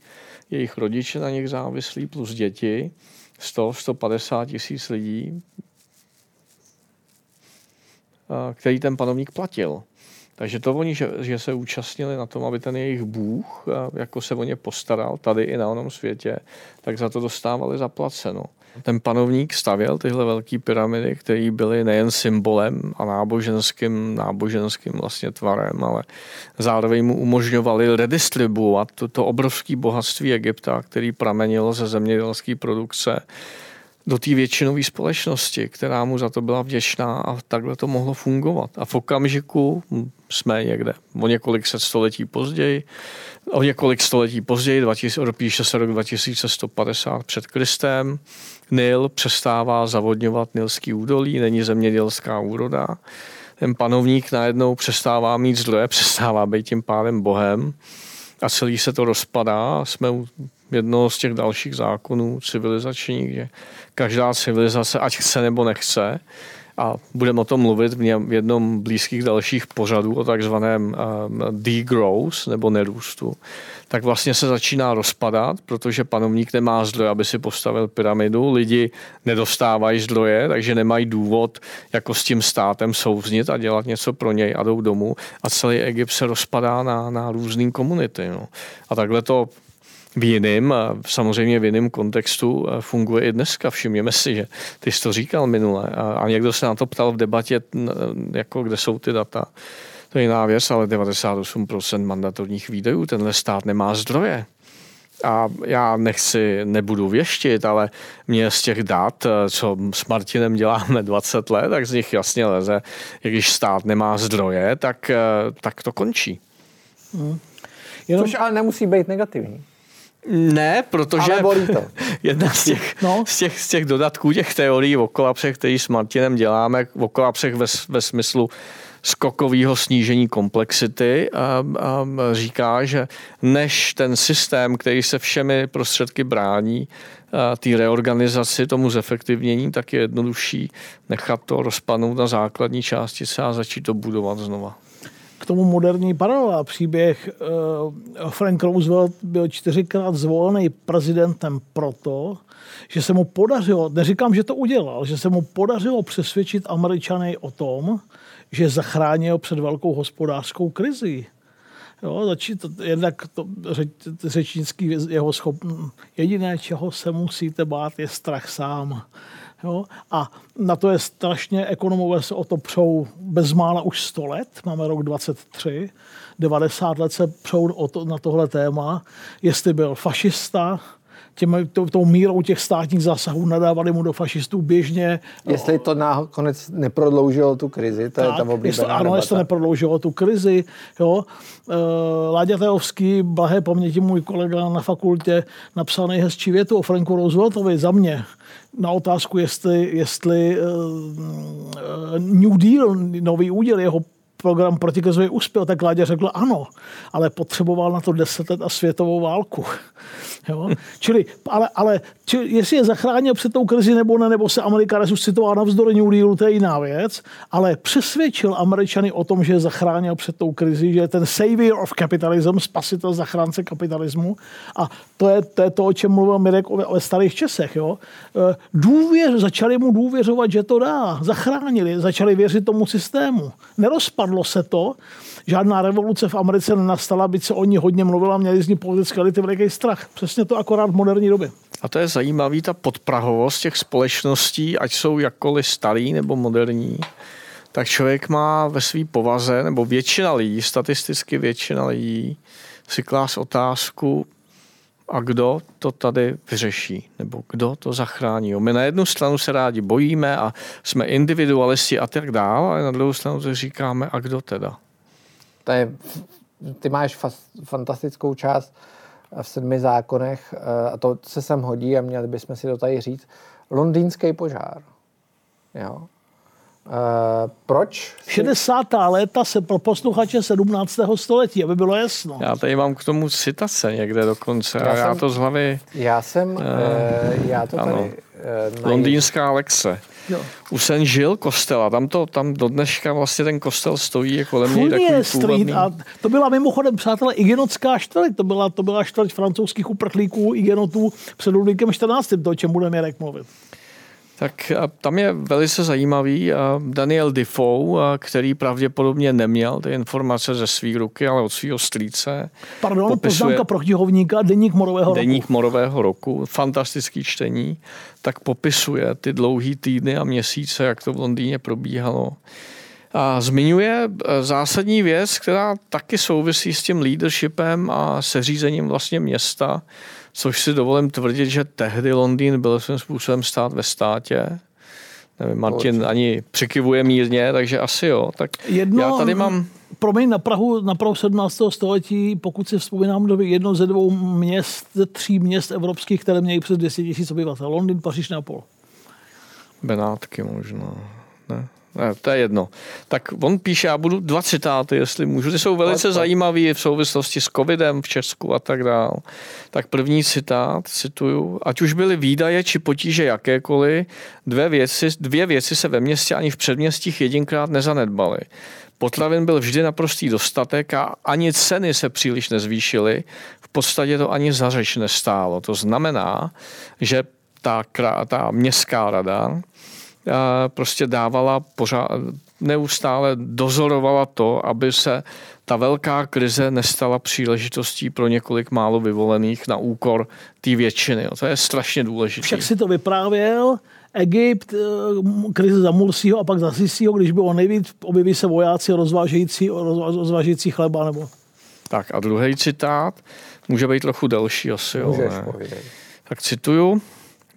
Jejich rodiče na nich závislí plus děti, 100, 150 tisíc lidí, který ten panovník platil. Takže to oni, že, že se účastnili na tom, aby ten jejich bůh, jako se o ně postaral tady i na onom světě, tak za to dostávali zaplaceno. Ten panovník stavěl tyhle velké pyramidy, které byly nejen symbolem a náboženským, náboženským vlastně tvarem, ale zároveň mu umožňovali redistribuovat to, to obrovské bohatství Egypta, který pramenilo ze zemědělské produkce do té většinové společnosti, která mu za to byla vděčná a takhle to mohlo fungovat. A v okamžiku jsme někde o několik set století později, o několik století později, 2000, píše se rok 2150 před Kristem, Nil přestává zavodňovat Nilský údolí, není zemědělská úroda. Ten panovník najednou přestává mít zdroje, přestává být tím pádem bohem a celý se to rozpadá. Jsme u jednoho z těch dalších zákonů civilizačních, že každá civilizace, ať chce nebo nechce, a budeme o tom mluvit v jednom blízkých dalších pořadů o takzvaném um, degrowth nebo nerůstu, tak vlastně se začíná rozpadat, protože panovník nemá zdroje, aby si postavil pyramidu, lidi nedostávají zdroje, takže nemají důvod jako s tím státem souznit a dělat něco pro něj a jdou domů a celý Egypt se rozpadá na, na různé komunity. No. A takhle to v jiném, samozřejmě v jiném kontextu funguje i dneska. Všimněme si, že ty jsi to říkal minule a, a někdo se na to ptal v debatě, jako kde jsou ty data. To je jiná věc, ale 98% mandatorních výdajů tenhle stát nemá zdroje. A já nechci, nebudu věštit, ale mě z těch dat, co s Martinem děláme 20 let, tak z nich jasně leze, když stát nemá zdroje, tak, tak to končí. Hmm. Jenom... Což ale nemusí být negativní. Ne, protože Ale bolí to. *laughs* jedna z těch, no. z, těch, z těch dodatků těch teorií o kolapsech, který s Martinem děláme, o kolapsech ve, ve smyslu skokového snížení komplexity a, a říká, že než ten systém, který se všemi prostředky brání, té reorganizaci, tomu zefektivnění, tak je jednodušší nechat to rozpadnout na základní částice a začít to budovat znova k tomu moderní paralela. Příběh uh, Frank Roosevelt byl čtyřikrát zvolený prezidentem proto, že se mu podařilo, neříkám, že to udělal, že se mu podařilo přesvědčit Američany o tom, že zachránil před velkou hospodářskou krizi. Jo, začít, jednak to řeč, řečnický jeho schop, jediné, čeho se musíte bát, je strach sám. Jo? A na to je strašně, ekonomové se o to přou bezmála už 100 let, máme rok 23, 90 let se přou o to, na tohle téma, jestli byl fašista, těm, to, tou mírou těch státních zásahů nadávali mu do fašistů běžně. Jestli to nakonec neprodloužilo tu krizi, to tak, je tam oblíbená jestli, Ano, debata. jestli to neprodloužilo tu krizi. Jo. E, Láďa Teovský, blahé paměti můj kolega na fakultě, napsal nejhezčí větu o Franku Rooseveltovi za mě na otázku, jestli, jestli uh, New Deal, nový úděl jeho program protikrizový uspěl, tak Láďa řekl ano, ale potřeboval na to deset let a světovou válku. *laughs* Jo? Čili, ale, ale čili, jestli je zachránil před tou krizi nebo ne, nebo se Amerika resuscitovala navzdory New Dealu, to je jiná věc, ale přesvědčil Američany o tom, že je zachránil před tou krizi, že je ten savior of capitalism, spasitel zachránce kapitalismu a to je, to, je to o čem mluvil Mirek o, o starých časech. Jo? E, důvěř, začali mu důvěřovat, že to dá. Zachránili, začali věřit tomu systému. Nerozpadlo se to, žádná revoluce v Americe nenastala, byť se o ní hodně mluvila, měli z ní politické elity veliký strach. Přesně to akorát v moderní době. A to je zajímavý, ta podprahovost těch společností, ať jsou jakkoliv starý nebo moderní, tak člověk má ve své povaze, nebo většina lidí, statisticky většina lidí, si klás otázku, a kdo to tady vyřeší, nebo kdo to zachrání. My na jednu stranu se rádi bojíme a jsme individualisti a tak dále, a na druhou stranu to říkáme, a kdo teda? To je, ty máš fas, fantastickou část v sedmi zákonech eh, a to se sem hodí a měli bychom si to tady říct. Londýnský požár. Jo. Uh, proč? 60. léta se pro posluchače 17. století, aby bylo jasno. Já tady mám k tomu citace někde dokonce já, já jsem, to z hlavy... Já jsem, uh, já to ano, tady... Uh, Londýnská lekce. Jo. Už jsem žil kostela, tam, to, tam do dneška vlastně ten kostel stojí, je kolem něj takový Street a to byla mimochodem, přátelé, Igenotská čtvrť, to byla, to byla čtvrť francouzských uprchlíků Igenotů před Ludvíkem 14. to, o čem budeme Jarek mluvit. Tak tam je velice zajímavý Daniel Defoe, který pravděpodobně neměl ty informace ze své ruky, ale od svého strýce. Pardon, popisuje poznámka protihovníka, Deník morového roku. Deník morového roku, fantastický čtení, tak popisuje ty dlouhý týdny a měsíce, jak to v Londýně probíhalo. A zmiňuje e, zásadní věc, která taky souvisí s tím leadershipem a seřízením vlastně města, což si dovolím tvrdit, že tehdy Londýn byl svým způsobem stát ve státě. Nevím, Martin ani přikivuje mírně, takže asi jo. Tak Jedno, já tady mám... Promiň, na Prahu, na Prahu 17. století, pokud si vzpomínám, to jedno ze dvou měst, ze tří měst evropských, které měly přes 200 000 obyvatel. Londýn, Paříž, Neapol. Benátky možná, ne? Ne, to je jedno. Tak on píše, já budu dva citáty, jestli můžu. Ty jsou velice zajímavé v souvislosti s covidem v Česku a tak dále. Tak první citát, cituju, ať už byly výdaje či potíže jakékoliv, dvě věci, dvě věci se ve městě ani v předměstích jedinkrát nezanedbaly. Potravin byl vždy naprostý dostatek a ani ceny se příliš nezvýšily. V podstatě to ani za řeč nestálo. To znamená, že ta, ta městská rada prostě dávala pořád, neustále dozorovala to, aby se ta velká krize nestala příležitostí pro několik málo vyvolených na úkor té většiny. To je strašně důležité. Však si to vyprávěl, Egypt, eh, krize za Mursího a pak za Sisího, když bylo nejvíc, objeví se vojáci rozvážející, rozvážející chleba. Nebo... Tak a druhý citát, může být trochu delší asi. Můžeš, tak cituju.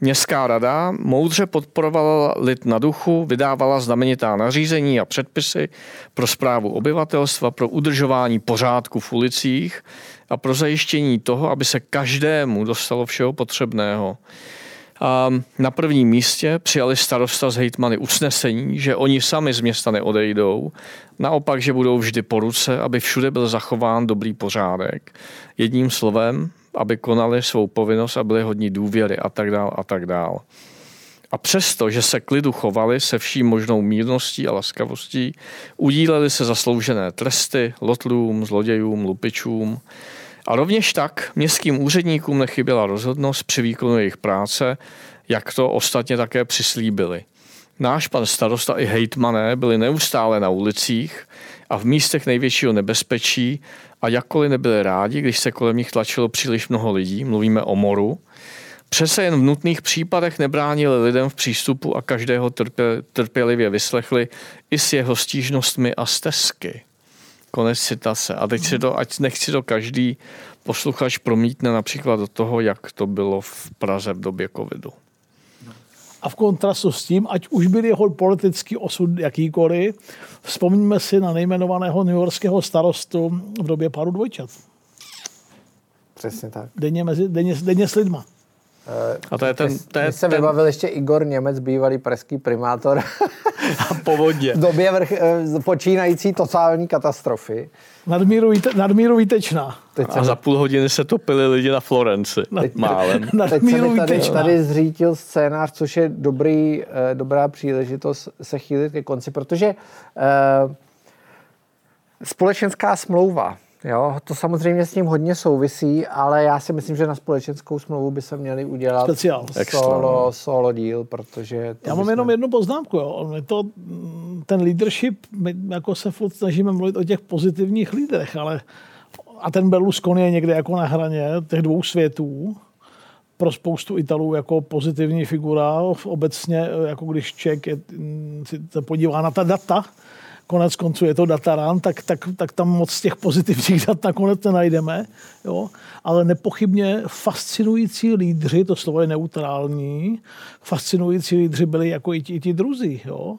Městská rada moudře podporovala lid na duchu, vydávala znamenitá nařízení a předpisy pro zprávu obyvatelstva, pro udržování pořádku v ulicích a pro zajištění toho, aby se každému dostalo všeho potřebného. A na prvním místě přijali starosta z hejtmany usnesení, že oni sami z města neodejdou, naopak, že budou vždy po ruce, aby všude byl zachován dobrý pořádek. Jedním slovem, aby konali svou povinnost a byli hodní důvěry a tak dál a tak dál. A přesto, že se klidu chovali se vší možnou mírností a laskavostí, udíleli se zasloužené tresty lotlům, zlodějům, lupičům. A rovněž tak městským úředníkům nechyběla rozhodnost při výkonu jejich práce, jak to ostatně také přislíbili. Náš pan starosta i hejtmané byli neustále na ulicích a v místech největšího nebezpečí a jakkoliv nebyli rádi, když se kolem nich tlačilo příliš mnoho lidí, mluvíme o moru, přece jen v nutných případech nebránili lidem v přístupu a každého trpě, trpělivě vyslechli i s jeho stížnostmi a stezky. Konec citace. A teď si to, ať nechci to každý posluchač promítne například do toho, jak to bylo v Praze v době covidu a v kontrastu s tím, ať už byl jeho politický osud jakýkoliv, vzpomíme si na nejmenovaného newyorského starostu v době páru dvojčat. Přesně tak. Denně, mezi, denně, denně s lidma. Eh, a to je ten... To je se ten... vybavil ještě Igor Němec, bývalý pražský primátor. A povodně. *laughs* v době vrch, eh, počínající totální katastrofy. Nadmíru, nadmíru výtečná. Teď a za půl hodiny se topili lidi na Florenci. Teď, málem. *laughs* Teď se tady, tady zřítil scénář, což je dobrý, eh, dobrá příležitost se chýlit ke konci, protože eh, společenská smlouva Jo, to samozřejmě s tím hodně souvisí, ale já si myslím, že na společenskou smlouvu by se měli udělat Speciál. solo, solo díl, protože... Já mám jenom jednu poznámku. Jo. Je to, ten leadership, my jako se furt snažíme mluvit o těch pozitivních lídrech, ale a ten Berlusconi je někde jako na hraně těch dvou světů, pro spoustu Italů jako pozitivní figura. Obecně, jako když Ček je, si se podívá na ta data, konec konců je to datarán, tak, tak, tak tam moc těch pozitivních dat nakonec nenajdeme. Jo? Ale nepochybně fascinující lídři, to slovo je neutrální, fascinující lídři byli jako i ti, i ti druzí. Jo?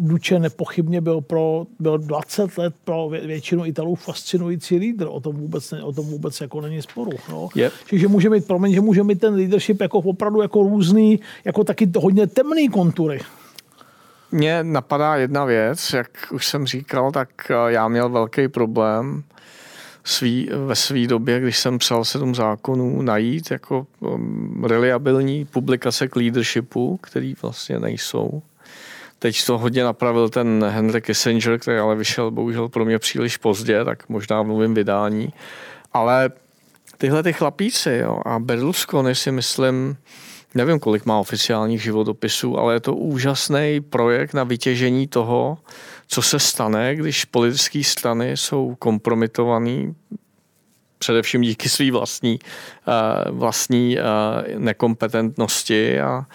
Duče nepochybně byl pro byl 20 let pro většinu Italů fascinující lídr. O tom vůbec, o tom vůbec jako není sporu. No. Yep. Čiže může mít, promiň, že může mít ten leadership jako opravdu jako různý, jako taky hodně temný kontury. Mně napadá jedna věc, jak už jsem říkal, tak eh, já měl velký problém svý, ve své době, když jsem psal sedm zákonů, najít jako um, reliabilní publikace k leadershipu, který vlastně nejsou. Teď to hodně napravil ten Henry Kissinger, který ale vyšel bohužel pro mě příliš pozdě, tak možná v novém vydání. Ale tyhle ty chlapíci jo, a Berlusconi si myslím, nevím, kolik má oficiálních životopisů, ale je to úžasný projekt na vytěžení toho, co se stane, když politické strany jsou kompromitované především díky své vlastní, eh, vlastní eh, nekompetentnosti a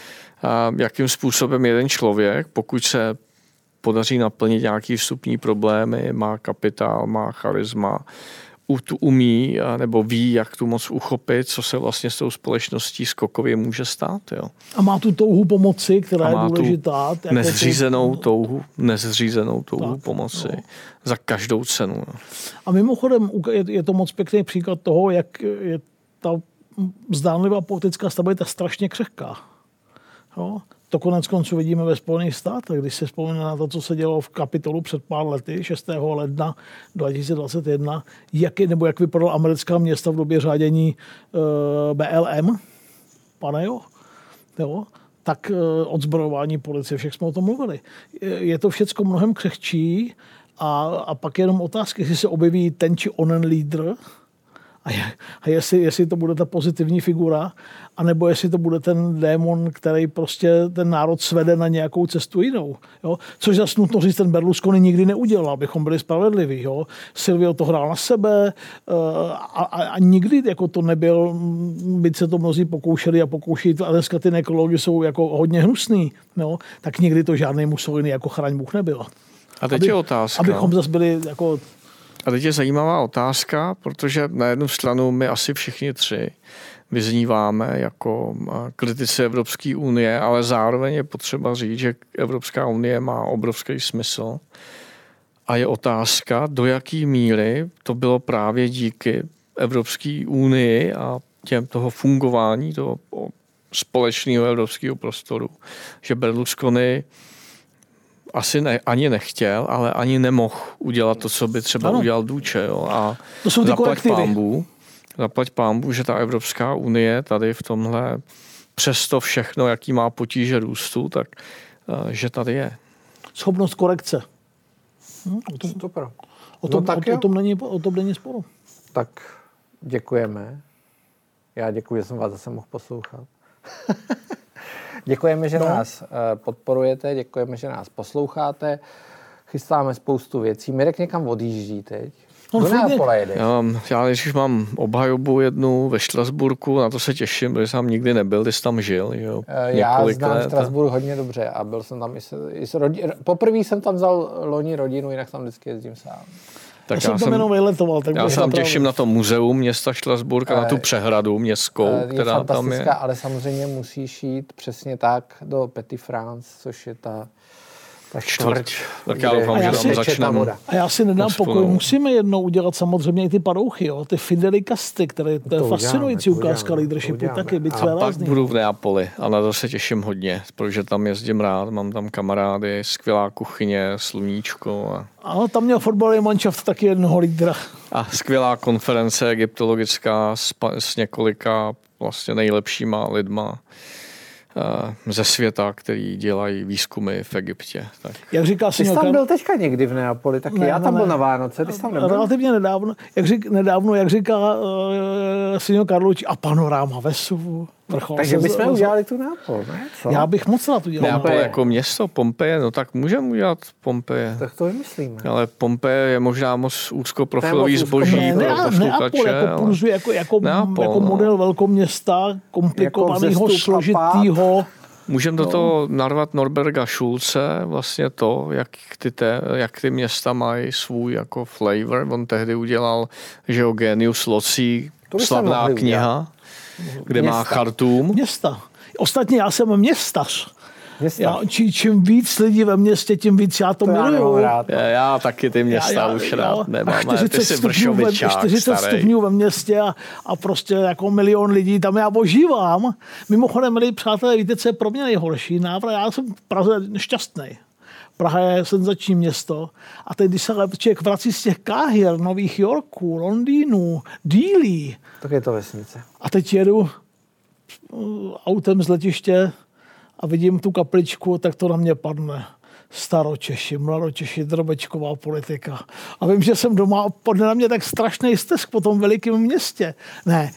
jakým způsobem jeden člověk, pokud se podaří naplnit nějaký vstupní problémy, má kapitál, má charisma, tu umí nebo ví, jak tu moc uchopit, co se vlastně s tou společností skokově může stát. Jo. A má tu touhu pomoci, která je důležitá. Jako nezřízenou touhu, nezřízenou touhu tak, pomoci no. za každou cenu. Jo. A mimochodem je to moc pěkný příklad toho, jak je ta zdánlivá politická stabilita strašně křehká. Jo? To konec konců vidíme ve Spojených státech, když se vzpomíná na to, co se dělo v kapitolu před pár lety, 6. ledna 2021, jak, nebo jak vypadalo americká města v době řádění uh, BLM, pane jo, jo tak uh, odzbrojování policie, všech jsme o tom mluvili. Je to všechno mnohem křehčí a, a pak jenom otázky, jestli se objeví ten či onen lídr, a, je, a jestli, jestli to bude ta pozitivní figura, anebo jestli to bude ten démon, který prostě ten národ svede na nějakou cestu jinou. Jo? Což zase nutno říct, ten Berlusconi nikdy neudělal, abychom byli spravedliví. Jo? Silvio to hrál na sebe eh, a, a, a nikdy jako to nebyl, byť se to mnozí pokoušeli a pokouší, a dneska ty nekologi jsou jako hodně hnusný, jo? tak nikdy to žádný Mussolini jako chraň Bůh nebyl. A teď Aby, je otázka. Abychom zase byli jako a teď je zajímavá otázka, protože na jednu stranu my asi všichni tři vyzníváme jako kritici Evropské unie, ale zároveň je potřeba říct, že Evropská unie má obrovský smysl. A je otázka, do jaké míry to bylo právě díky Evropské unii a těm toho fungování toho společného evropského prostoru, že Berlusconi asi ne, ani nechtěl, ale ani nemohl udělat to, co by třeba ano. udělal Duče. Jo. A to jsou ty zaplať pámbu, zaplať pámbu, že ta Evropská unie tady v tomhle přesto všechno, jaký má potíže růstu, tak uh, že tady je. Schopnost korekce. Hm, o tom, Super. O tom, no, tak o, o, tom není, o tom není sporu. Tak děkujeme. Já děkuji, že jsem vás zase mohl poslouchat. *laughs* Děkujeme, že no. nás eh, podporujete, děkujeme, že nás posloucháte. Chystáme spoustu věcí. Mirek někam odjíždí teď. No, jedeš. Já, když mám obhajobu jednu ve Štrasburku, na to se těším, protože jsem tam nikdy nebyl, ty jsi tam žil. Jo, eh, já znám Štrasburg hodně dobře a byl jsem tam i s, i s rodi, poprvé jsem tam vzal loni rodinu, jinak tam vždycky jezdím sám. Tak já, jsem tam jenom vyletoval. Tak já se tam těším na to muzeum města Štrasburg a na tu eh, přehradu městskou, je která tam je. ale samozřejmě musíš jít přesně tak do Petit France, což je ta tak čtvrť. Tak já doufám, že tam začneme. A já si nedám pokoj. Musíme jednou udělat samozřejmě i ty padouchy, jo? ty Fideli Casty, které to, to je fascinující uděláme, ukázka leadershipu, taky být své A pak budu v Neapoli a na to se těším hodně, protože tam jezdím rád, mám tam kamarády, skvělá kuchyně, sluníčko. A... Ano, tam měl fotbalový manšaft taky jednoho lídra. A skvělá konference egyptologická s, s několika vlastně nejlepšíma lidma. Eh, ze světa, který dělají výzkumy v Egyptě. Tak. Jak říká Ty jsi tam byl teďka někdy v Neapoli, taky ne, já tam ne, byl na Vánoce, ty jsi tam nebyl? Relativně nedávno, jak, řík, nedávno, jak říká uh, Signor Karluč, a panoráma Vesuvu. Vrchol Takže bychom udělali tu Neapol, ne? Co? Já bych moc rád udělal. Neapol jako město, Pompeje, no tak můžeme udělat Pompeje. Tak to vymyslíme. Ale Pompeje je možná moc úzkoprofilový zboží ne, pro ne, posluchače. Neapol jako, jako, jako, Neapol, jako no. model velkoměsta, komplikovaného, jako složitýho. Můžeme do no. toho narvat Norberga Schulze, vlastně to, jak ty, te, jak ty města mají svůj jako flavor. On tehdy udělal, že o Genius Loci, slavná kniha. Udělat kde města. má Chartum. Města. Ostatně já jsem městař. Já, či, čím víc lidí ve městě, tím víc já to, to miluju. Já, já, já taky ty města já, já, už rád nemám. 40 ty stupňů, ve, 40 stupňů ve městě a, a prostě jako milion lidí tam já ožívám. Mimochodem, milí přátelé, víte, co je pro mě nejhorší? Návrat, já jsem v Praze šťastný. Praha je senzační město. A teď, když se člověk vrací z těch Káhir, Nových Yorků, Londýnů, Dílí. Tak je to vesnice. A teď jedu uh, autem z letiště a vidím tu kapličku, tak to na mě padne. Staročeši, mladočeši, drobečková politika. A vím, že jsem doma a padne na mě tak strašný stesk po tom velikém městě. Ne,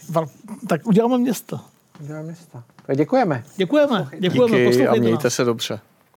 tak uděláme město. Uděláme město. Tak děkujeme. Děkujeme. Děkujeme. Díky a mějte nás. se dobře.